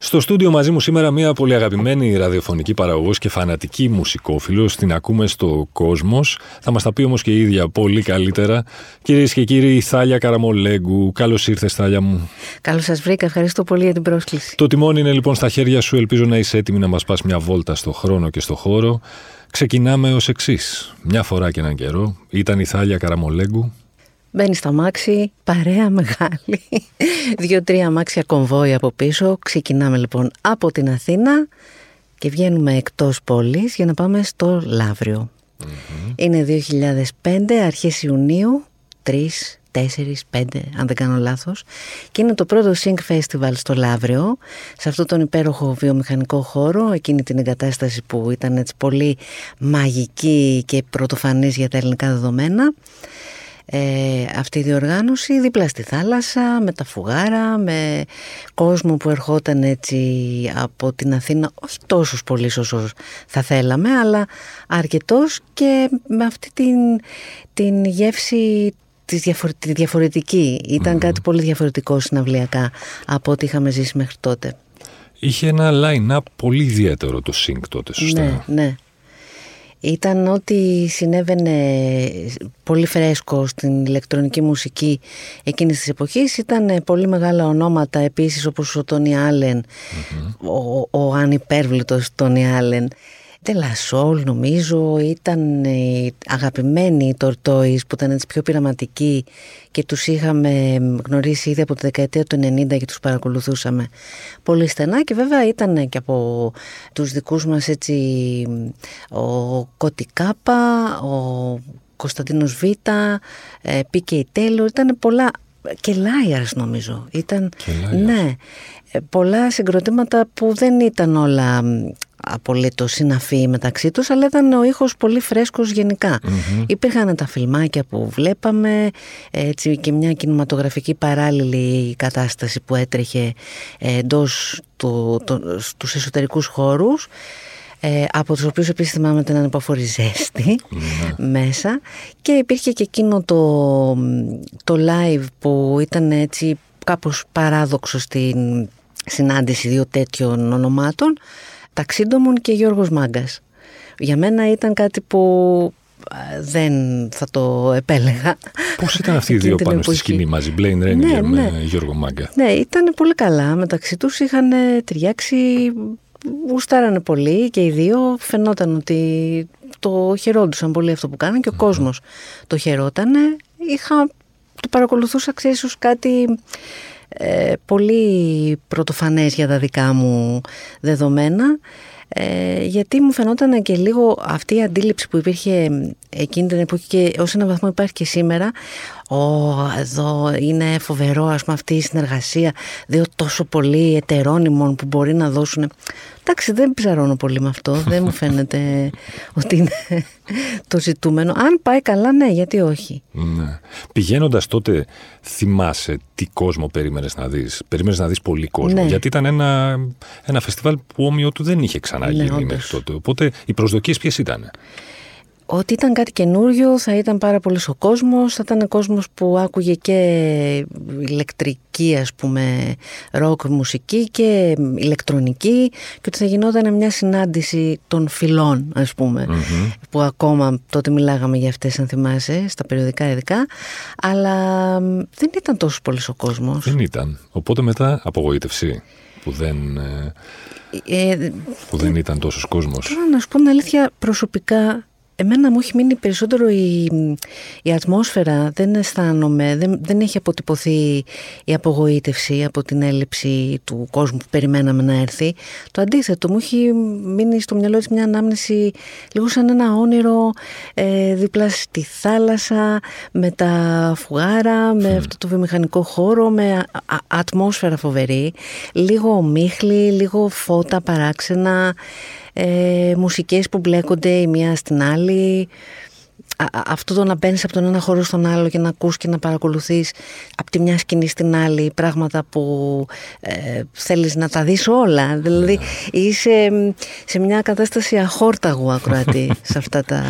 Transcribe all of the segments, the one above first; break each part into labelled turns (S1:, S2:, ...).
S1: Στο στούντιο μαζί μου σήμερα μια πολύ αγαπημένη ραδιοφωνική παραγωγός και φανατική μουσικόφιλος. Την ακούμε στο κόσμος. Θα μας τα πει όμως και η ίδια πολύ καλύτερα. Κυρίες και κύριοι, η Θάλια Καραμολέγκου. Καλώς ήρθες, Θάλια μου.
S2: Καλώς σας βρήκα. Ευχαριστώ πολύ για την πρόσκληση.
S1: Το τιμόνι είναι λοιπόν στα χέρια σου. Ελπίζω να είσαι έτοιμη να μας πας μια βόλτα στο χρόνο και στο χώρο. Ξεκινάμε ως εξής. Μια φορά και έναν καιρό ήταν η Θάλια Καραμολέγκου
S2: Μπαίνει στο αμάξι, παρέα μεγάλη, δύο-τρία αμάξια κομβόι από πίσω. Ξεκινάμε λοιπόν από την Αθήνα και βγαίνουμε εκτός πόλης για να πάμε στο λαβριο Είναι 2005, αρχές Ιουνίου, 3, 4, 5, αν δεν κάνω λάθος. Και είναι το πρώτο Sync Festival στο Λαύριο, σε αυτό τον υπέροχο βιομηχανικό χώρο, εκείνη την εγκατάσταση που ήταν έτσι πολύ μαγική και πρωτοφανής για τα ελληνικά δεδομένα ε, αυτή η διοργάνωση δίπλα στη θάλασσα με τα φουγάρα με κόσμο που ερχόταν έτσι από την Αθήνα όχι τόσους πολλοί όσο θα θέλαμε αλλά αρκετός και με αυτή την, την γεύση της διαφορετική. Κάτι πολύ διαφορετικό συναυλιακά από ό,τι είχαμε ζήσει μέχρι τότε.
S1: Είχε ένα line-up πολύ ιδιαίτερο το Sync τότε, σωστά;
S2: Ναι, ναι ήταν ότι συνέβαινε πολύ φρέσκο στην ηλεκτρονική μουσική εκείνης της εποχής. Ήταν πολύ μεγάλα ονόματα επίσης όπως ο Τόνι ο, ο ανυπέρβλητος Τόνι Άλεν Τελασόλ νομίζω ήταν αγαπημένοι οι Τορτόις που ήταν έτσι πιο πειραματικοί και τους είχαμε γνωρίσει ήδη από τη δεκαετία του 90 και τους παρακολουθούσαμε πολύ στενά και βέβαια ήταν και από τους δικούς μας έτσι ο Κωτικάπα, ο Κωνσταντίνος Β, Πίκε Τέλο, ήταν πολλά και Λάιαρς νομίζω. Ήταν, ναι, ε, πολλά συγκροτήματα που δεν ήταν όλα απολύτως συναφή μεταξύ τους αλλά ήταν ο ήχος πολύ φρέσκος γενικά. Mm-hmm. Υπήρχαν τα φιλμάκια που βλέπαμε έτσι και μια κινηματογραφική παράλληλη κατάσταση που έτρεχε εντός του, το, στους εσωτερικούς χώρους ε, από τους οποίους επίσης θυμάμαι την ανεπαφορή ζέστη μέσα και υπήρχε και εκείνο το, το live που ήταν έτσι κάπως παράδοξο στην συνάντηση δύο τέτοιων ονομάτων Ταξίντομον και Γιώργος Μάγκας. Για μένα ήταν κάτι που δεν θα το επέλεγα.
S1: Πώς ήταν αυτοί οι δύο πάνω στη σκηνή μαζί, Μπλέιν Ρένιγκερ ναι, με Γιώργο Μάγκα;
S2: Ναι, ήταν πολύ καλά. Μεταξύ τους είχαν ταιριάξει, γουστάρανε πολύ και οι δύο. Φαινόταν ότι το χαιρόντουσαν πολύ αυτό που κάνανε και ο κόσμος το χαιρότανε. Είχα, το παρακολουθούσα, ξέρεις, κάτι ε, πολύ πρωτοφανές για τα δικά μου δεδομένα ε, γιατί μου φαινόταν και λίγο αυτή η αντίληψη που υπήρχε εκείνη την εποχή και ως ένα βαθμό υπάρχει και σήμερα «Ω, εδώ είναι φοβερό ας πούμε αυτή η συνεργασία δύο τόσο πολύ ετερόνιμων που μπορεί να δώσουν Εντάξει, δεν ψαρώνω πολύ με αυτό. δεν μου φαίνεται ότι είναι το ζητούμενο. Αν πάει καλά, ναι, γιατί όχι;
S1: Ναι. Πηγαίνοντας τότε, θυμάσαι τι κόσμο περίμενες να δεις. Περίμενες να δεις πολύ κόσμο. Ναι. Γιατί ήταν ένα, ένα φεστιβάλ που όμοιο του δεν είχε ξαναγίνει ναι, μέχρι τότε. Οπότε οι προσδοκίες ποιες ήταν
S2: ότι ήταν κάτι καινούριο, θα ήταν πάρα πολύ ο κόσμος, θα ήταν κόσμος που άκουγε και ηλεκτρική ας πούμε ροκ μουσική και ηλεκτρονική και ότι θα γινόταν μια συνάντηση των φιλών ας πουμε που ακόμα τότε μιλάγαμε για αυτές αν θυμάσαι στα περιοδικά ειδικά αλλά δεν ήταν τόσο πολύ ο κόσμος.
S1: Δεν ήταν. Οπότε μετά απογοήτευση που δεν, ε, ε που δεν ήταν τόσος κόσμος.
S2: Τώρα να σου πω την αλήθεια προσωπικά Εμένα μου έχει μείνει περισσότερο η, η ατμόσφαιρα, δεν αισθάνομαι, δεν, δεν έχει αποτυπωθεί η απογοήτευση από την έλλειψη του κόσμου που περιμέναμε να έρθει. Το αντίθετο, μου έχει μείνει στο μυαλό της μια ανάμνηση λίγο σαν ένα όνειρο ε, δίπλα στη θάλασσα, με τα φουγάρα, με αυτό το βιομηχανικό χώρο, με ατμόσφαιρα φοβερή, λίγο ομίχλη, λίγο φώτα παράξενα, ε, μουσικές που μπλέκονται η μία στην άλλη αυτό το να μπαίνεις από τον ένα χώρο στον άλλο και να ακούς και να παρακολουθείς από τη μια σκηνή στην άλλη πράγματα που ε, θέλεις να τα δεις όλα. Δηλαδή ναι. είσαι σε μια κατάσταση αχόρταγου ακροατή σε αυτά τα...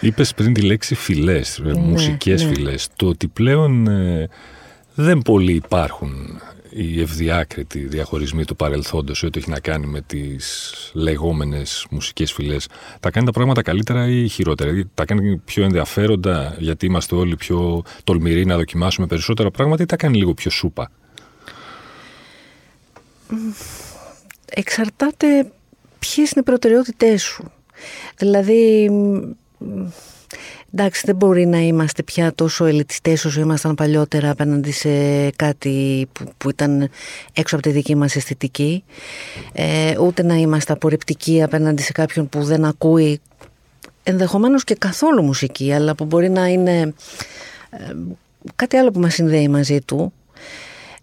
S1: Είπες πριν τη λέξη φυλές, ναι, μουσικές ναι. φυλές. Το ότι πλέον ε, δεν πολύ υπάρχουν οι ευδιάκριτοι διαχωρισμοί του παρελθόντος ό,τι έχει να κάνει με τις λεγόμενες μουσικές φυλές τα κάνει τα πράγματα καλύτερα ή χειρότερα; Δηλαδή, τα κάνει πιο ενδιαφέροντα γιατί είμαστε όλοι πιο τολμηροί να δοκιμάσουμε περισσότερα πράγματα ή τα κάνει λίγο πιο σούπα;
S2: Εξαρτάται ποιες είναι οι προτεραιότητές σου. Δηλαδή Εντάξει, δεν μπορεί να είμαστε πια τόσο ελιτιστές όσο ήμασταν παλιότερα απέναντι σε κάτι που, που ήταν έξω από τη δική μας αισθητική. Ε, ούτε να είμαστε απορριπτικοί απέναντι σε κάποιον που δεν ακούει ενδεχομένως και καθόλου μουσική, αλλά που μπορεί να είναι ε, κάτι άλλο που μας συνδέει μαζί του.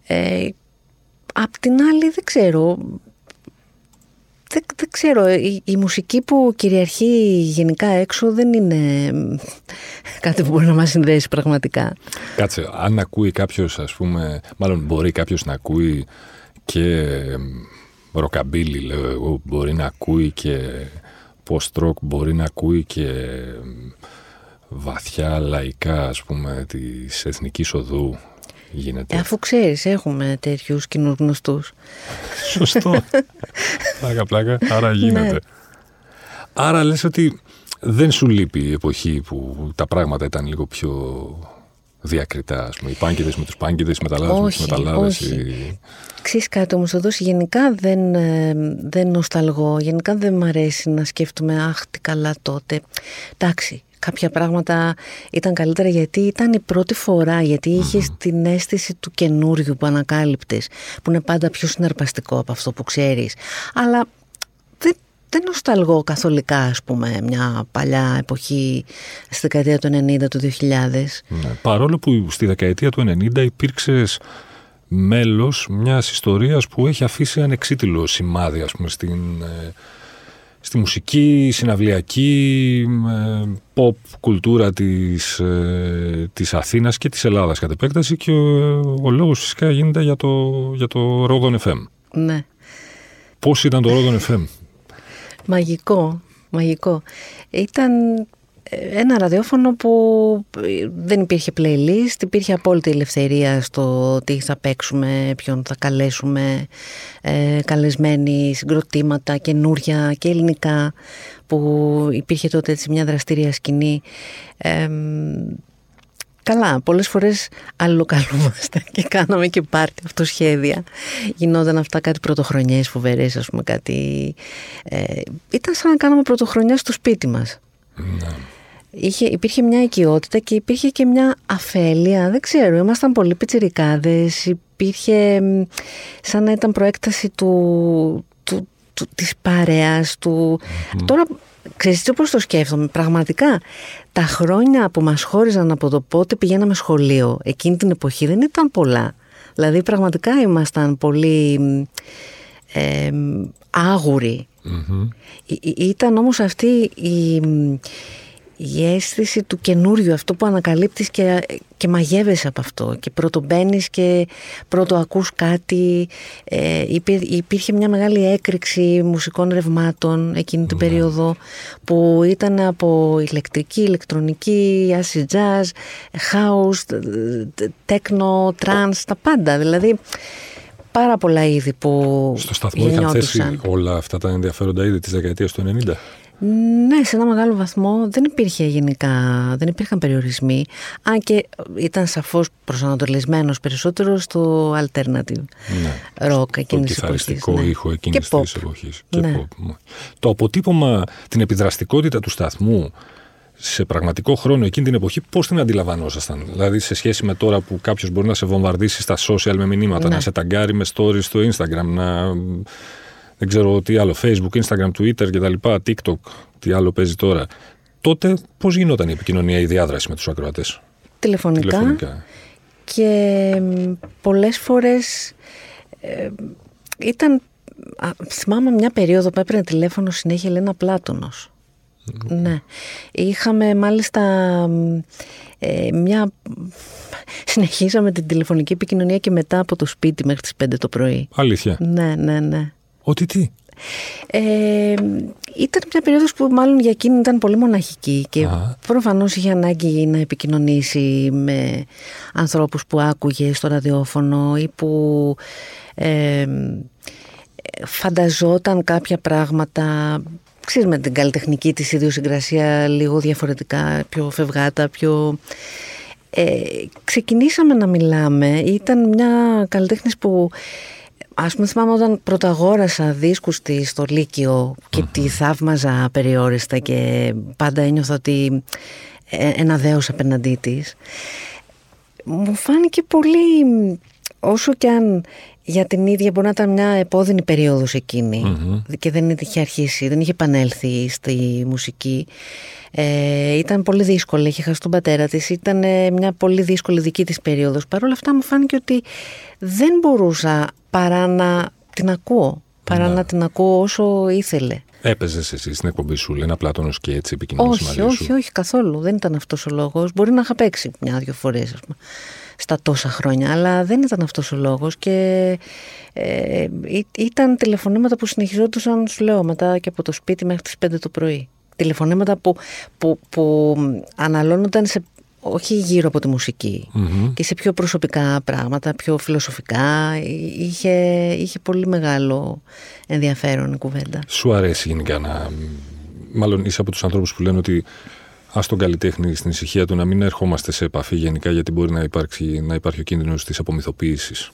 S2: Ε, απ' την άλλη δεν ξέρω, δεν, δεν ξέρω, η, η, μουσική που κυριαρχεί γενικά έξω δεν είναι κάτι που μπορεί να μας συνδέσει πραγματικά.
S1: Κάτσε, αν ακούει κάποιος ας πούμε, μάλλον μπορεί κάποιος να ακούει και ροκαμπίλι λέω εγώ, μπορεί να ακούει και post-rock, μπορεί να ακούει και βαθιά λαϊκά ας πούμε της εθνικής οδού γίνεται.
S2: Ε, αφού ξέρεις, έχουμε τέτοιους κοινούς γνωστούς.
S1: Σωστό. πλάκα, πλάκα. Άρα γίνεται. Ναι. Άρα λες ότι δεν σου λείπει η εποχή που τα πράγματα ήταν λίγο πιο διακριτά, ας πούμε. Οι πάγκηδες με τους πάγκηδες, οι μεταλλάδες με τους μεταλλάδες. Όχι.
S2: Οι... Ξέρεις κάτι όμως εδώ, γενικά δεν, ε, δεν νοσταλγώ, γενικά δεν μ' αρέσει να σκέφτομαι αχ τι καλά τότε. Εντάξει, κάποια πράγματα ήταν καλύτερα γιατί ήταν η πρώτη φορά, γιατί είχες την αίσθηση του καινούριου που ανακάλυπτες, που είναι πάντα πιο συναρπαστικό από αυτό που ξέρεις. Αλλά δεν, δεν νοσταλγώ καθολικά, ας πούμε, μια παλιά εποχή στη δεκαετία του 90, του 2000.
S1: Ναι, παρόλο που στη δεκαετία του 90 υπήρξες μέλος μιας ιστορίας που έχει αφήσει ανεξίτηλο σημάδι, ας πούμε, στην ε, στη μουσική, συναυλιακή, ε, pop κουλτούρα της, ε, της Αθήνας και της Ελλάδας κατ' επέκταση και ο, ο λόγος φυσικά γίνεται για το, για το Ρόδον FM.
S2: Ναι.
S1: Πώς ήταν το Ρόδον FM?
S2: Μαγικό, μαγικό. Ήταν ένα ραδιόφωνο που δεν υπήρχε playlist, υπήρχε απόλυτη ελευθερία στο τι θα παίξουμε, ποιον θα καλέσουμε, ε, καλεσμένοι συγκροτήματα, καινούρια και ελληνικά που υπήρχε τότε έτσι μια δραστήρια σκηνή. Ε, Καλά, πολλές φορές αλλοκαλούμαστε και κάναμε και πάρτι αυτοσχέδια. Γινόταν αυτά κάτι πρωτοχρονιές φοβερές, ας πούμε, κάτι... Ε, ήταν σαν να κάναμε πρωτοχρονιά στο σπίτι μας. Ναι είχε, υπήρχε μια οικειότητα και υπήρχε και μια αφέλεια, δεν ξέρω, ήμασταν πολύ πιτσιρικάδες, υπήρχε σαν να ήταν προέκταση του, του, του της παρέας, του... Τώρα, ξέρεις τι πώς το σκέφτομαι, πραγματικά τα χρόνια που μας χώριζαν από το πότε πηγαίναμε σχολείο, εκείνη την εποχή δεν ήταν πολλά. Δηλαδή πραγματικά ήμασταν πολύ ε, άγουροι. Ήταν όμως αυτή η η αίσθηση του καινούριου, αυτό που ανακαλύπτεις και, και μαγεύεσαι από αυτό. Και πρώτο μπαίνεις και πρώτο ακούς κάτι. Ε, υπήρχε μια μεγάλη έκρηξη μουσικών ρευμάτων εκείνη την ναι. περίοδο που ήταν από ηλεκτρική, ηλεκτρονική, acid jazz, house, techno, trance, τα πάντα. Δηλαδή πάρα πολλά είδη που
S1: Στο σταθμό είχαν θέσει όλα αυτά τα ενδιαφέροντα είδη της δεκαετίας του 90
S2: ναι, σε ένα μεγάλο βαθμό δεν υπήρχε γενικά, δεν υπήρχαν περιορισμοί, αν και ήταν σαφώς προσανατολισμένος περισσότερο στο alternative ναι. rock εκείνης
S1: της εποχής. Ναι. ήχο εκείνης και της εποχής. Ναι. Το αποτύπωμα, την επιδραστικότητα του σταθμού σε πραγματικό χρόνο εκείνη την εποχή, πώς την αντιλαμβανόσασταν; Δηλαδή, σε σχέση με τώρα που κάποιος μπορεί να σε βομβαρδίσει στα social με μηνύματα, ναι. να σε ταγκάρει με stories στο Instagram, να δεν ξέρω τι άλλο, Facebook, Instagram, Twitter κτλ., TikTok, τι άλλο παίζει τώρα. Τότε πώς γινόταν η επικοινωνία, η διάδραση με τους ακροατές;
S2: Τηλεφωνικά, Τηλεφωνικά. Και πολλές φορές ε, ήταν. θυμάμαι μια περίοδο που έπαιρνε τηλέφωνο συνέχεια Ελένα Πλάτωνος. Ναι. Είχαμε μάλιστα ε, μια... Συνεχίσαμε την τηλεφωνική επικοινωνία και μετά από το σπίτι μέχρι τις 5 το πρωί.
S1: Αλήθεια.
S2: Ναι, ναι, ναι.
S1: Ότι τι;
S2: Ε, ήταν μια περίοδος που μάλλον για εκείνη ήταν πολύ μοναχική και Α. προφανώς είχε ανάγκη να επικοινωνήσει με ανθρώπους που άκουγε στο ραδιόφωνο ή που ε, φανταζόταν κάποια πράγματα ξέρεις με την καλλιτεχνική της ιδιοσυγκρασία λίγο διαφορετικά, πιο φευγάτα, πιο... Ε, ξεκινήσαμε να μιλάμε, ήταν μια καλλιτέχνης που Ας πούμε θυμάμαι όταν πρωταγόρασα δίσκους της στο Λύκειο και τη θαύμαζα περιόριστα και πάντα ένιωθα ότι ε, ένα δέος απέναντί της. Μου φάνηκε πολύ, όσο και αν για την ίδια μπορεί να ήταν μια επώδυνη περίοδος και δεν είχε αρχίσει, δεν είχε επανέλθει στη μουσική. Ε, ήταν πολύ δύσκολη, είχε χάσει τον πατέρα της, ήταν ε, μια πολύ δύσκολη δική της περίοδος. Παρ' όλα αυτά μου φάνηκε ότι δεν μπορούσα παρά να την ακούω, παρά ναι. να την ακούω όσο ήθελε.
S1: Έπαιζες εσύ στην εκπομπή σου, λένε απλά τον και έτσι επικοινωνήσει
S2: μαζί σου; Όχι, όχι, καθόλου. Δεν ήταν αυτός ο λόγος. Μπορεί να είχα παίξει μια-δυο φορές, στα τόσα χρόνια, αλλά δεν ήταν αυτός ο λόγος. Και ε, ήταν τηλεφωνήματα που συνεχιζόντουσαν, σου λέω, μετά και από το σπίτι μέχρι τις 5 το πρωί. Τηλεφωνήματα που, που, που αναλώνονταν σε όχι γύρω από τη μουσικη και σε πιο προσωπικά πράγματα, πιο φιλοσοφικά. Είχε, είχε πολύ μεγάλο ενδιαφέρον η κουβέντα.
S1: Σου αρέσει γενικά να... Μάλλον είσαι από τους ανθρώπους που λένε ότι ας τον καλλιτέχνη στην ησυχία του να μην ερχόμαστε σε επαφή γενικά γιατί μπορεί να, υπάρξει, να υπάρχει ο κίνδυνος της απομυθοποίησης.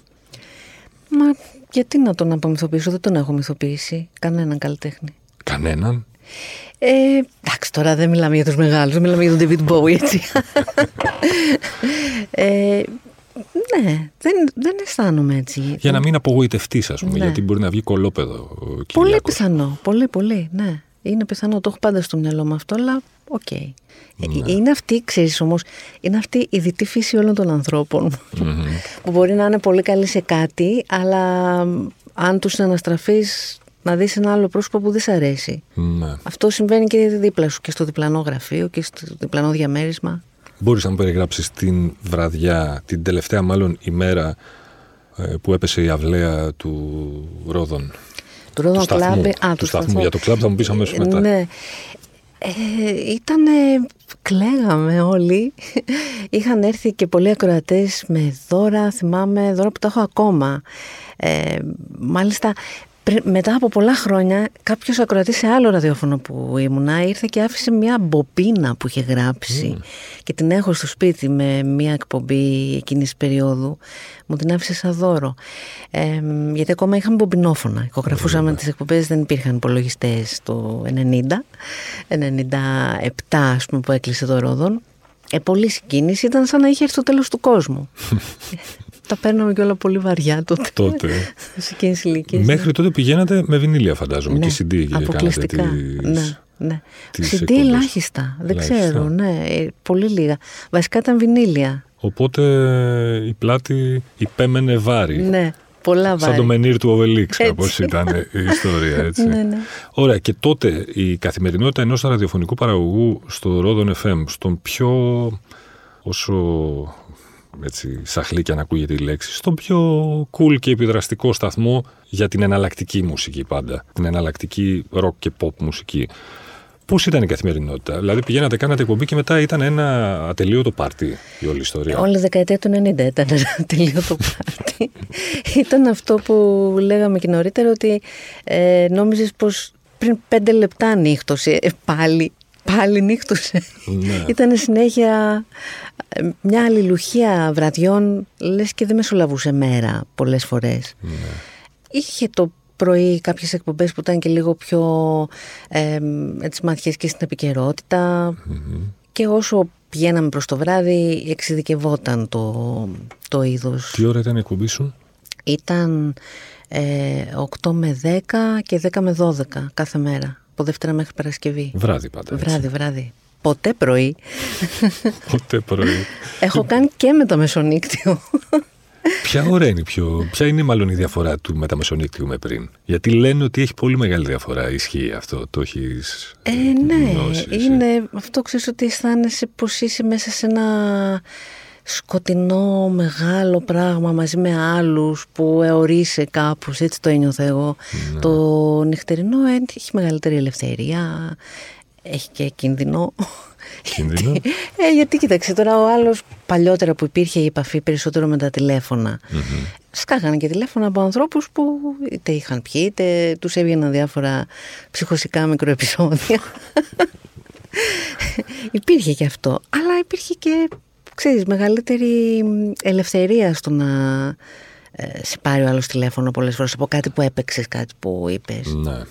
S2: Μα γιατί να τον απομυθοποιήσω, δεν τον έχω μυθοποιήσει κανέναν καλλιτέχνη.
S1: Κανέναν;
S2: Ε, εντάξει, τώρα δεν μιλάμε για τους μεγάλους, μιλάμε για τον David Bowie, έτσι. ε, ναι, δεν, δεν αισθάνομαι έτσι.
S1: Για να μην απογοητευτείς, ας πούμε, ναι. γιατί μπορεί να βγει κολόπεδο.
S2: Πολύ πιθανό. Πολύ, πολύ, ναι. Είναι πιθανό, το έχω πάντα στο μυαλό μου αυτό, αλλά ok. Okay. Ναι. Είναι αυτή, ξέρεις όμως, είναι αυτή η διττή φύση όλων των ανθρώπων. Που μπορεί να είναι πολύ καλή σε κάτι, αλλά αν τους αναστραφείς να δεις ένα άλλο πρόσωπο που δεν σε αρέσει.
S1: Ναι.
S2: Αυτό συμβαίνει και δίπλα σου και στο διπλανό γραφείο και στο διπλανό διαμέρισμα.
S1: Μπορείς να μου περιγράψεις την βραδιά, την τελευταία μάλλον ημέρα ε, που έπεσε η αυλαία του Ρόδον;
S2: Του Ρόδων Κλάμπ.
S1: Α, του σταθμού. Για το κλαμπ θα μου πεις αμέσως μετά.
S2: Ναι. Ε, ήταν κλαίγαμε όλοι είχαν έρθει και πολλοί ακροατές με δώρα θυμάμαι δώρα που τα έχω ακόμα ε, μάλιστα μετά από πολλά χρόνια κάποιος ακροατής σε άλλο ραδιόφωνο που ήμουνα ήρθε και άφησε μια μποπίνα που είχε γράψει και την έχω στο σπίτι με μια εκπομπή εκείνης περίοδου. Μου την άφησε σαν δώρο. Ε, γιατί ακόμα είχαμε μπομπινόφωνα. Οικογραφούσαμε τις εκπομπές δεν υπήρχαν υπολογιστές το 90 97 ας πούμε που έκλεισε το Ρόδον. Ε, πολύ συγκίνηση. Ήταν σαν να είχε έρθει το τέλος του κόσμου τα παίρναμε και όλα πολύ βαριά τότε.
S1: Τότε.
S2: Σε εκείνες ηλικίες.
S1: Μέχρι ναι. τότε πηγαίνατε με βινίλια φαντάζομαι
S2: ναι,
S1: και CD
S2: αποκλειστικά. Τις... Ναι, ναι. CD ελάχιστα. Δεν ξέρω, ναι. Ε, πολύ λίγα. Βασικά ήταν βινίλια.
S1: Οπότε η πλάτη υπέμενε βάρη.
S2: Ναι. Πολλά βάρη.
S1: Σαν το μενίρ του Οβελίξ, κάπω ήταν η ιστορία, έτσι.
S2: ναι, ναι.
S1: Ωραία, και τότε η καθημερινότητα ενός ραδιοφωνικού παραγωγού στο Ρόδον FM, στον πιο όσο έτσι, σαχλή και αν ακούγεται η λέξη, στον πιο cool και επιδραστικό σταθμό για την εναλλακτική μουσική πάντα. Την εναλλακτική rock και pop μουσική. Πώς ήταν η καθημερινότητα, Δηλαδή πηγαίνατε, κάνατε εκπομπή και μετά ήταν ένα ατελείωτο πάρτι η όλη ιστορία.
S2: Όλη η δεκαετία του 90 ήταν ένα ατελείωτο πάρτι. ήταν αυτό που λέγαμε και νωρίτερα ότι ε, νόμιζες πως πριν πέντε λεπτά νύχτωσε ε, πάλι πάλι νύχτωσε. Ναι. Ήταν συνέχεια ε, μια αλληλουχία βραδιών, λες και δεν μεσολαβούσε μέρα πολλές φορές.
S1: Ναι.
S2: Είχε το πρωί κάποιες εκπομπές που ήταν και λίγο πιο ε, έτσι ματιές και στην επικαιροτητα και όσο πηγαίναμε προς το βράδυ εξειδικευόταν το, το είδος.
S1: Τι ώρα ήταν η εκπομπή σου;
S2: Ήταν ε, 8 με 10 και 10 με 12 κάθε μέρα από Δευτέρα μέχρι Παρασκευή.
S1: Βράδυ πάντα.
S2: Έτσι. Βράδυ, βράδυ. Ποτέ πρωί.
S1: Ποτέ πρωί.
S2: Έχω κάνει και με το μεσονύκτιο.
S1: Ποια ώρα είναι πιο. Ποια είναι μάλλον η διαφορά του μεταμεσονύκτιου με πριν; Γιατί λένε ότι έχει πολύ μεγάλη διαφορά. Ισχύει αυτό. Το έχεις.
S2: Ε, ναι. είναι, αυτό ξέρεις ότι αισθάνεσαι πως είσαι μέσα σε ένα σκοτεινό μεγάλο πράγμα μαζί με άλλους που εωρείσαι κάπως, έτσι το ένιωθα εγώ. Ναι. Το νυχτερινό έχει μεγαλύτερη ελευθερία, έχει και κίνδυνο.
S1: Κίνδυνο;
S2: ε, γιατί κοίταξε τώρα ο άλλος παλιότερα που υπήρχε η επαφή περισσότερο με τα τηλέφωνα. Mm-hmm. Σκάγανε και τηλέφωνα από ανθρώπους που είτε είχαν πιει είτε τους έβγαιναν διάφορα ψυχοσικά μικροεπισόδια. υπήρχε και αυτό. Αλλά υπήρχε και ξέρεις, μεγαλύτερη ελευθερία στο να ε, σε πάρει ο άλλος τηλέφωνο πολλές φορές από κάτι που έπαιξες, κάτι που είπες.
S1: Ναι.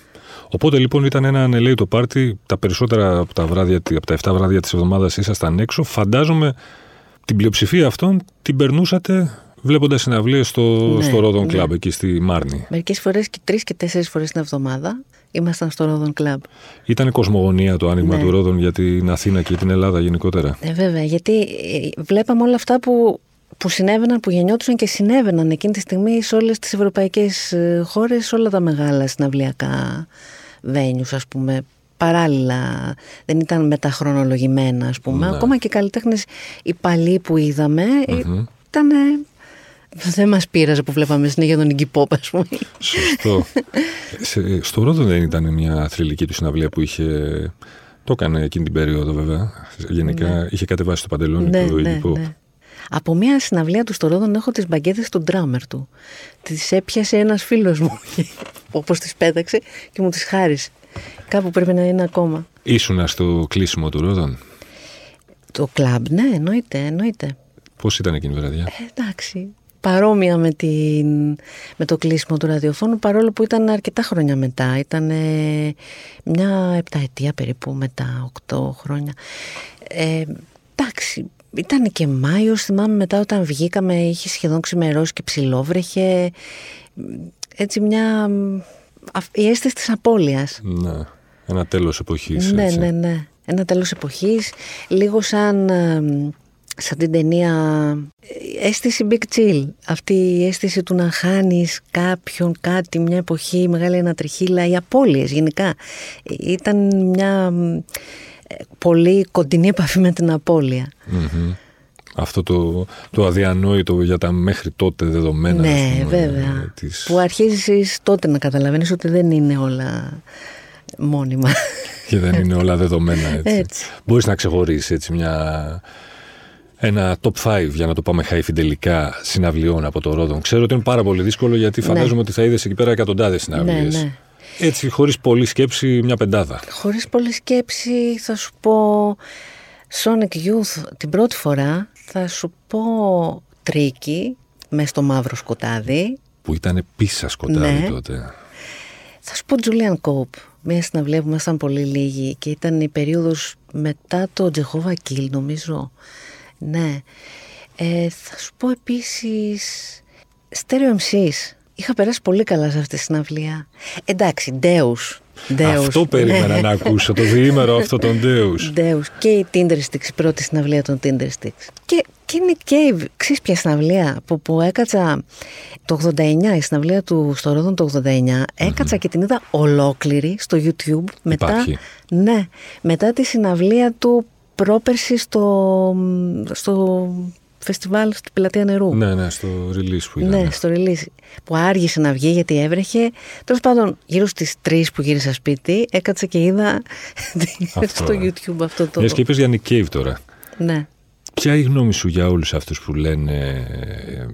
S1: Οπότε λοιπόν ήταν ένα το πάρτι. Τα περισσότερα από τα, βράδια, από τα 7 βράδια της εβδομάδας ήσασταν έξω. Φαντάζομαι την πλειοψηφία αυτών την περνούσατε βλέποντας συναυλίες στο, ναι, στο Rodon ναι. Club εκεί στη Μάρνη.
S2: Μερικές φορές και τρεις και τέσσερις φορές την εβδομάδα ήμασταν στο Rodon Club.
S1: Ήταν κοσμογονία το άνοιγμα ναι. του Rodon για την Αθήνα και την Ελλάδα γενικότερα.
S2: Ναι, βέβαια, γιατί ε, βλέπαμε όλα αυτά που, που συνέβαιναν, που γεννιόντουσαν και συνέβαιναν εκείνη τη στιγμή σε όλες τις ευρωπαϊκές ε, χώρες, σε όλα τα μεγάλα συναυλιακά venues, ας πούμε παράλληλα, δεν ήταν μεταχρονολογημένα ας πούμε. Ναι. Ακόμα και οι καλλιτέχνες οι παλιοί που είδαμε mm-hmm. ήταν δεν μας πείραζε που βλέπαμε συνέχεια τον Iggy Pop, ας πούμε.
S1: Σωστό. στο Ρόδο δεν ήταν μια θρηλυκή του συναυλία που είχε. Το έκανε εκείνη την περίοδο, βέβαια. Γενικά ναι. είχε κατεβάσει το παντελόνι ναι, του ναι, Iggy Pop. Ναι.
S2: Από μια συναυλία του στο Ρόδον έχω τις μπαγκέτες του ντράμερ του. Τις έπιασε ένας φίλος μου. Όπως τις πέταξε και μου τις χάρισε. Κάπου πρέπει να είναι ακόμα.
S1: Ήσουνα στο κλείσιμο του Ρόδον.
S2: Το κλαμπ, ναι, εννοείται, εννοείται.
S1: Πώς ήταν εκείνη η βραδιά;
S2: Ε, εντάξει παρόμοια με, την, με το κλείσιμο του ραδιοφώνου παρόλο που ήταν αρκετά χρόνια μετά. Ήταν μια επταετία περίπου μετά, οκτώ χρόνια. Ε, εντάξει, ήταν και Μάιος, θυμάμαι μετά όταν βγήκαμε είχε σχεδόν ξημερώσει και ψηλόβρεχε. Έτσι μια... η αίσθηση της απώλειας.
S1: Ναι, ένα τέλος εποχής.
S2: Ναι, ναι, ναι. Ένα τέλος εποχής, λίγο σαν σαν την ταινία ε, αίσθηση big chill. Αυτή η αίσθηση του να χάνεις κάποιον, κάτι, μια εποχή, μεγάλη ανατριχίλα, οι απώλειες γενικά. Ήταν μια ε, πολύ κοντινή επαφή με την απωλεια
S1: Αυτό το, το αδιανόητο για τα μέχρι τότε δεδομένα.
S2: Ναι, πούμε, βέβαια. Που αρχίζεις τότε να καταλαβαίνεις ότι δεν είναι όλα μόνιμα.
S1: Και δεν είναι όλα δεδομένα έτσι. έτσι. Μπορείς να ξεχωρίσεις έτσι μια ένα top 5 για να το πάμε χαϊφιντελικά συναυλιών από το Ρόδον. Ξέρω ότι είναι πάρα πολύ δύσκολο γιατί ναι. φαντάζομαι ναι. ότι θα είδες εκεί πέρα εκατοντάδες συναυλίες. Ναι, ναι. Έτσι, χωρίς πολλή σκέψη, μια πεντάδα.
S2: Χωρίς πολλή σκέψη, θα σου πω Sonic Youth την πρώτη φορά. Θα σου πω Τρίκι μες στο μαύρο σκοτάδι.
S1: Που ήταν πίσα σκοτάδι ναι. τότε.
S2: Θα σου πω Julian Cope. Μια συναυλία που ήμασταν πολύ λίγοι και ήταν η περίοδος μετά το Jehovah Kill νομίζω ναι. Ε, θα σου πω επίσης Stereo MCs. Είχα περάσει πολύ καλά σε αυτή τη συναυλία. Εντάξει, Ντέους.
S1: Αυτό περίμενα ναι. να ακούσω, το διήμερο αυτό των Ντέους.
S2: Ντέους και η Tinder Sticks, η πρώτη συναυλία των Tinder Sticks. Και, και Nick Cave, ξέρεις ποια συναυλία που, που έκατσα το 89, η συναυλία του στο Ρόδον το 89, εκατσα και την είδα ολόκληρη στο YouTube. Μετά,
S1: Υπάρχει.
S2: Ναι, μετά τη συναυλία του πρόπερση στο, στο φεστιβάλ στην Πλατεία Νερού.
S1: Ναι, ναι, στο release που ήταν.
S2: Ναι, στο release. Που άργησε να βγει γιατί έβρεχε. Τέλος πάντων, γύρω στις 3 που γύρισα σπίτι, έκατσα και είδα στο YouTube αυτό το.
S1: Μιας και είπες για Nick Cave τώρα.
S2: Ναι.
S1: Ποια είναι η γνώμη σου για όλους αυτούς που λένε. Ε,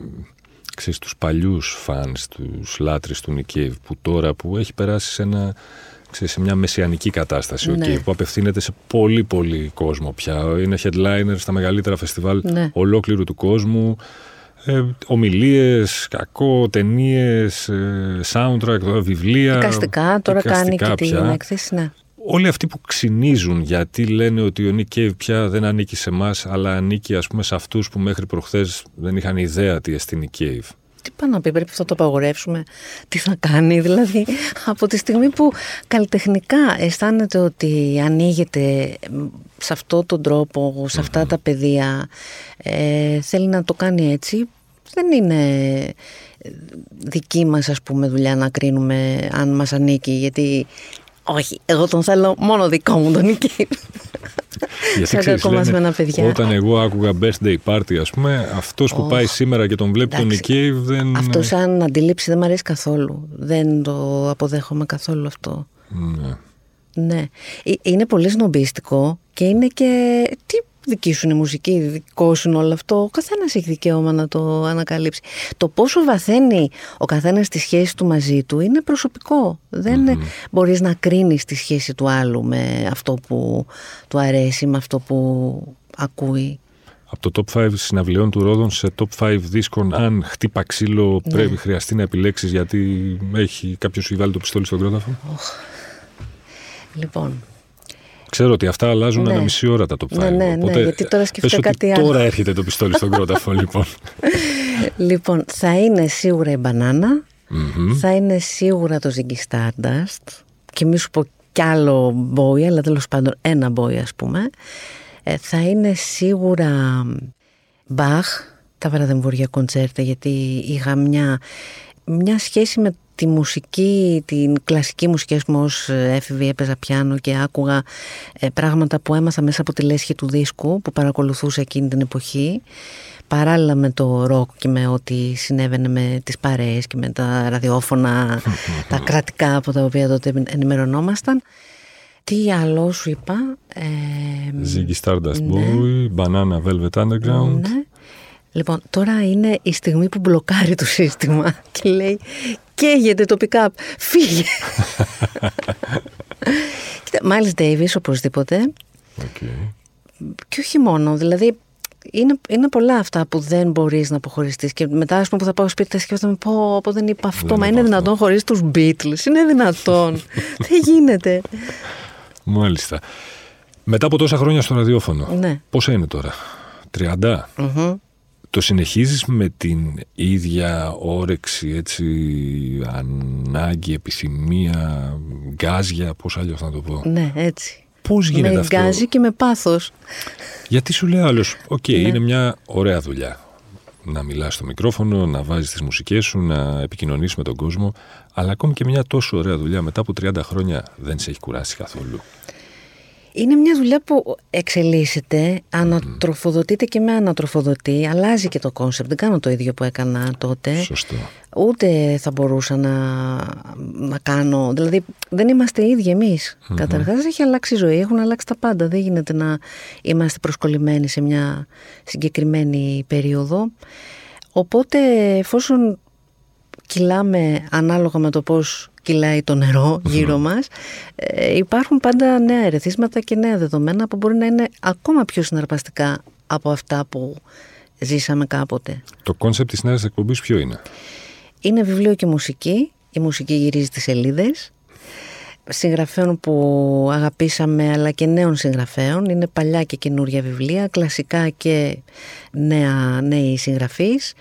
S1: ξέρεις, τους παλιούς φανς, τους λάτρεις του Nick Cave που τώρα που έχει περάσει σε ένα σε μια μεσιανική κατάσταση ναι. που απευθύνεται σε πολύ πολύ κόσμο πια. Είναι headliner στα μεγαλύτερα φεστιβάλ ναι. ολόκληρου του κόσμου. Ε, ομιλίες, κακό, ταινίες, ε, soundtrack, βιβλία.
S2: Δικαστικά, τώρα κάνει και την έκθεση, ναι.
S1: Όλοι αυτοί που ξυνίζουν γιατί λένε ότι ο Νίκ Κέιβ πια δεν ανήκει σε εμάς, αλλά ανήκει ας πούμε σε αυτούς που μέχρι προχθές δεν είχαν ιδέα τι εστί Κέιβ
S2: τι πάει να πει, πρέπει αυτό το απαγορεύσουμε, τι θα κάνει. Δηλαδή, από τη στιγμή που καλλιτεχνικά αισθάνεται ότι ανοίγεται σε αυτόν τον τρόπο, σε αυτά τα παιδεία, ε, θέλει να το κάνει έτσι, δεν είναι δική μας ας πούμε δουλειά να κρίνουμε αν μας ανήκει γιατί όχι, εγώ τον θέλω μόνο δικό μου τον Νίκη.
S1: Γιατί ξέρεις, λένε, παιδιά. όταν εγώ άκουγα birthday party, ας πούμε, αυτός που πάει σήμερα και τον βλέπει τον Νίκη δεν...
S2: Αυτό σαν αντιλήψη δεν μου αρέσει καθόλου. Δεν το αποδέχομαι καθόλου αυτό.
S1: Ναι.
S2: Ναι. Ε, είναι πολύ σνομπίστικο και είναι και... Τι δική σου είναι η μουσική, δικό σου είναι όλο αυτό. Ο καθένας έχει δικαίωμα να το ανακαλύψει. Το πόσο βαθαίνει ο καθένας τη σχέση του μαζί του είναι προσωπικό. Δεν mm μπορείς να κρίνεις τη σχέση του άλλου με αυτό που του αρέσει, με αυτό που ακούει.
S1: Από το top 5 συναυλιών του Ρόδων σε top 5 δίσκων, αν χτύπα ξύλο, ναι. πρέπει χρειαστεί να επιλέξεις γιατί έχει κάποιος σου βάλει το πιστόλι στον κρόταφο;
S2: Λοιπόν,
S1: Ξέρω ότι αυτά αλλάζουν ναι. ένα μισή ώρα τα top 5.
S2: Ναι, ναι, ναι, γιατί τώρα σκέφτηκα κάτι
S1: άλλο. Τώρα έρχεται το πιστόλι στον κρόταφο, λοιπόν.
S2: λοιπόν, θα είναι σίγουρα η μπανανα θα είναι σίγουρα το Ziggy Stardust και μη σου πω κι άλλο μπόι, αλλά τέλος πάντων ένα μπόι ας πούμε. Ε, θα είναι σίγουρα Μπαχ, τα βραδεμβουργία κοντσέρτα, γιατί είχα μια, μια σχέση με τη μουσική, την κλασική μουσική ας πούμε ως έφηβη έπαιζα πιάνο και άκουγα ε, πράγματα που έμαθα μέσα από τη λέσχη του δίσκου που παρακολουθούσα εκείνη την εποχή παράλληλα με το ροκ και με ό,τι συνέβαινε με τις παρέες και με τα ραδιόφωνα τα κρατικά από τα οποία τότε ενημερωνόμασταν τι άλλο σου είπα
S1: ε, Ziggy Stardust ναι. Boy Banana Velvet Underground ναι.
S2: Λοιπόν, τώρα είναι η στιγμή που μπλοκάρει το σύστημα και λέει καίγεται το pick-up, φύγε. Κοίτα, Miles Davis οπωσδήποτε.
S1: Okay.
S2: Και όχι μόνο, δηλαδή είναι, είναι πολλά αυτά που δεν μπορείς να αποχωριστείς. Και μετά, ας πούμε, που θα πάω σπίτι, θα σκέφτομαι πω, πω δεν είπα αυτό. Δεν μα είναι αυτό. δυνατόν χωρίς τους Beatles. Είναι δυνατόν. δεν γίνεται.
S1: Μάλιστα. Μετά από τόσα χρόνια στο ραδιόφωνο,
S2: ναι.
S1: πόσα είναι τώρα, 30.
S2: mm
S1: το συνεχίζεις με την ίδια όρεξη, έτσι, ανάγκη, επιθυμία, γκάζια, πώς αλλιώς να το πω;
S2: Ναι, έτσι.
S1: Πώς γίνεται
S2: με
S1: αυτό;
S2: Με γκάζι και με πάθος.
S1: Γιατί σου λέει άλλος, οκ, ναι. είναι μια ωραία δουλειά. Να μιλάς στο μικρόφωνο, να βάζεις τις μουσικές σου, να επικοινωνείς με τον κόσμο, αλλά ακόμη και μια τόσο ωραία δουλειά μετά από 30 χρόνια δεν σε έχει κουράσει καθόλου.
S2: Είναι μια δουλειά που εξελίσσεται, ανατροφοδοτείται και με ανατροφοδοτεί, αλλάζει και το concept. Δεν κάνω το ίδιο που έκανα τότε.
S1: Σωστό.
S2: Ούτε θα μπορούσα να, να κάνω. Δηλαδή, δεν είμαστε οι ίδιοι εμείς. Mm-hmm. Καταρχάς, έχει αλλάξει η ζωή, έχουν αλλάξει τα πάντα. Δεν γίνεται να είμαστε προσκολλημένοι σε μια συγκεκριμένη περίοδο. Οπότε, εφόσον κυλάμε ανάλογα με το πώς κυλάει το νερό γύρω μας ε, υπάρχουν πάντα νέα ερεθίσματα και νέα δεδομένα που μπορεί να είναι ακόμα πιο συναρπαστικά από αυτά που ζήσαμε κάποτε.
S1: Το concept της νέας εκπομπής ποιο είναι;
S2: Είναι βιβλίο και μουσική. Η μουσική γυρίζει τις σελίδες συγγραφέων που αγαπήσαμε αλλά και νέων συγγραφέων. Είναι παλιά και καινούρια βιβλία, κλασικά και νέα, νέοι συγγραφείς.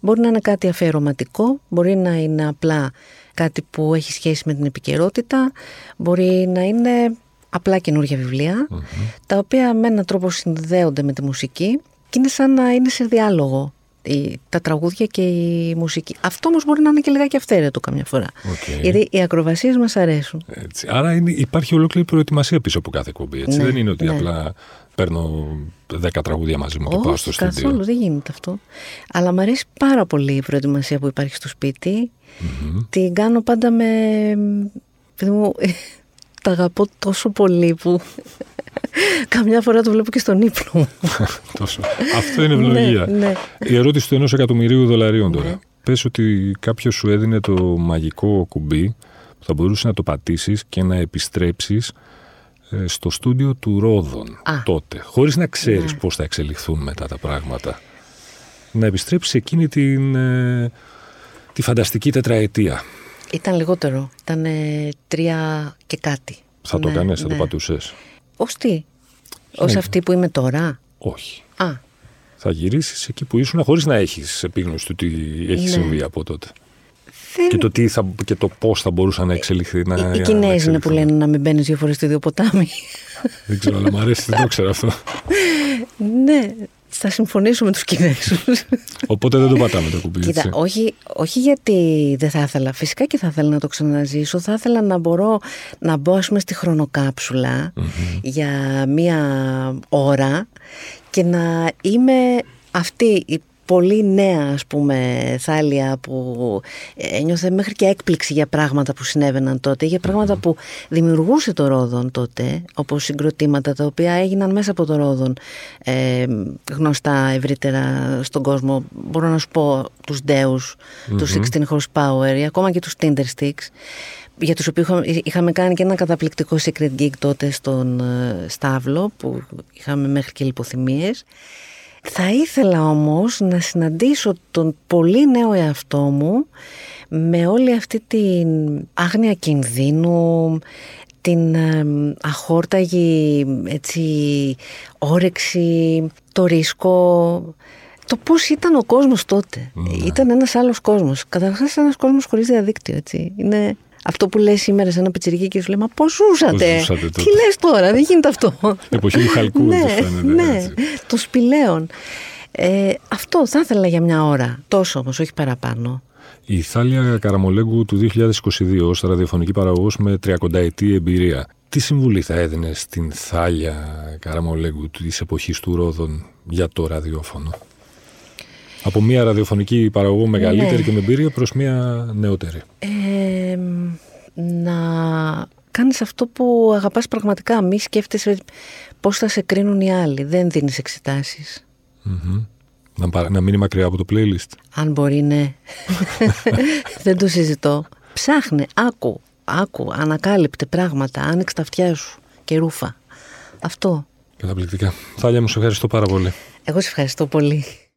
S2: Μπορεί να είναι κάτι αφιερωματικό, μπορεί να είναι απλά κάτι που έχει σχέση με την επικαιρότητα, μπορεί να είναι απλά καινούργια τα οποία με έναν τρόπο συνδέονται με τη μουσική και είναι σαν να είναι σε διάλογο τα τραγούδια και η μουσική. Αυτό όμως μπορεί να είναι και λιγάκι αυθαίρετο καμιά φορά.
S1: Okay.
S2: Γιατί οι ακροβασίες μας αρέσουν.
S1: Έτσι. Άρα είναι, υπάρχει ολόκληρη προετοιμασία πίσω από κάθε εκπομπή. Έτσι. Ναι, δεν είναι ότι ναι. απλά παίρνω δέκα τραγούδια μαζί μου και πάω στο στούντιο.
S2: Καθόλου, δεν γίνεται αυτό. Αλλά μου αρέσει πάρα πολύ η προετοιμασία που υπάρχει στο σπίτι. Mm-hmm. Την κάνω πάντα με. Μου, τα αγαπώ τόσο πολύ που καμιά φορά το βλέπω και στον ύπνο μου.
S1: τόσο. Αυτό είναι ευλογία.
S2: ναι, ναι.
S1: Η ερώτηση του ενός εκατομμυρίου δολαρίων τώρα. Ναι. Πες ότι κάποιος σου έδινε το μαγικό κουμπί που θα μπορούσε να το πατήσεις και να επιστρέψεις ε, στο στούντιο του Ρόδων τότε, χωρίς να ξέρεις ναι. πώς θα εξελιχθούν μετά τα πράγματα. Να επιστρέψεις εκείνη την, ε, τη φανταστική τετραετία.
S2: Ήταν λιγότερο. Ήταν τρία και κάτι.
S1: Θα το ναι, κάνεις, θα το ναι. πατούσες.
S2: Ως τι, ως αυτή που είμαι τώρα;
S1: Όχι.
S2: Α.
S1: Θα γυρίσεις εκεί που ήσουν χωρίς να έχεις επίγνωση του τι έχει ναι. συμβεί από τότε. Και το, τι θα, και το πώς θα μπορούσε να εξελιχθεί. Να,
S2: οι Κινέζοι είναι που λένε να μην μπαίνεις δύο φορές στο ίδιο ποτάμι.
S1: Δεν ξέρω, αλλά μου αρέσει, δεν το ξέρω αυτό.
S2: ναι, θα συμφωνήσω με τους Κινέζους.
S1: Οπότε δεν το πατάμε το κουμπί.
S2: Κοίτα, όχι, όχι γιατί δεν θα ήθελα, φυσικά και θα ήθελα να το ξαναζήσω, θα ήθελα να μπορώ να μπω ας πούμε στη χρονοκαψουλα για μία ώρα και να είμαι αυτή η πολύ νέα ας πούμε θάλια που ένιωθε μέχρι και έκπληξη για πράγματα που συνέβαιναν τότε, για πράγματα που δημιουργούσε το Ρόδον τότε, όπως συγκροτήματα τα οποία έγιναν μέσα από το Ρόδον ε, γνωστά ευρύτερα στον κόσμο. Μπορώ να σου πω τους Deus, τους 16 Horsepower ή ακόμα και τους Tindersticks για τους οποίους είχαμε κάνει και ένα καταπληκτικό secret gig τότε στον ε, Στάβλο που είχαμε μέχρι και λιποθυμίες θα ήθελα όμως να συναντήσω τον πολύ νέο εαυτό μου με όλη αυτή την άγνοια κινδύνου, την αχόρταγη έτσι, όρεξη, το ρίσκο, το πώς ήταν ο κόσμος τότε. Ναι. Ήταν ένας άλλος κόσμος. Καταρχάς ένας κόσμος χωρίς διαδίκτυο, έτσι. Είναι αυτό που λες σήμερα σε ένα πιτσιρίκι και σου λέει Μα πώς ζούσατε; Τι λες τώρα, δεν γίνεται αυτό.
S1: Εποχή του χαλκού,
S2: ναι, ναι, το σπηλαίων. Ε, αυτό θα ήθελα για μια ώρα. Τόσο όμως, όχι παραπάνω.
S1: Η Θάλια Καραμολέγκου του 2022 ως ραδιοφωνική παραγωγός με 30 ετή εμπειρία. Τι συμβουλή θα έδινε στην Θάλια Καραμολέγκου της εποχής του Ρόδων για το ραδιόφωνο; Από μια ραδιοφωνική παραγωγό μεγαλύτερη ναι. και με εμπειρία προς μια νεότερη.
S2: Ε, να κάνεις αυτό που αγαπάς πραγματικά. Μη σκέφτεσαι πώς θα σε κρίνουν οι άλλοι. Δεν δίνεις εξετάσεις.
S1: Να, να μείνει μακριά από το playlist.
S2: Αν μπορεί, ναι. Δεν το συζητώ. Ψάχνε, άκου, άκου, ανακάλυπτε πράγματα, άνοιξε τα αυτιά σου και ρούφα. Αυτό.
S1: Καταπληκτικά. Θάλια μου, σε ευχαριστώ πάρα πολύ.
S2: Εγώ σε ευχαριστώ πολύ.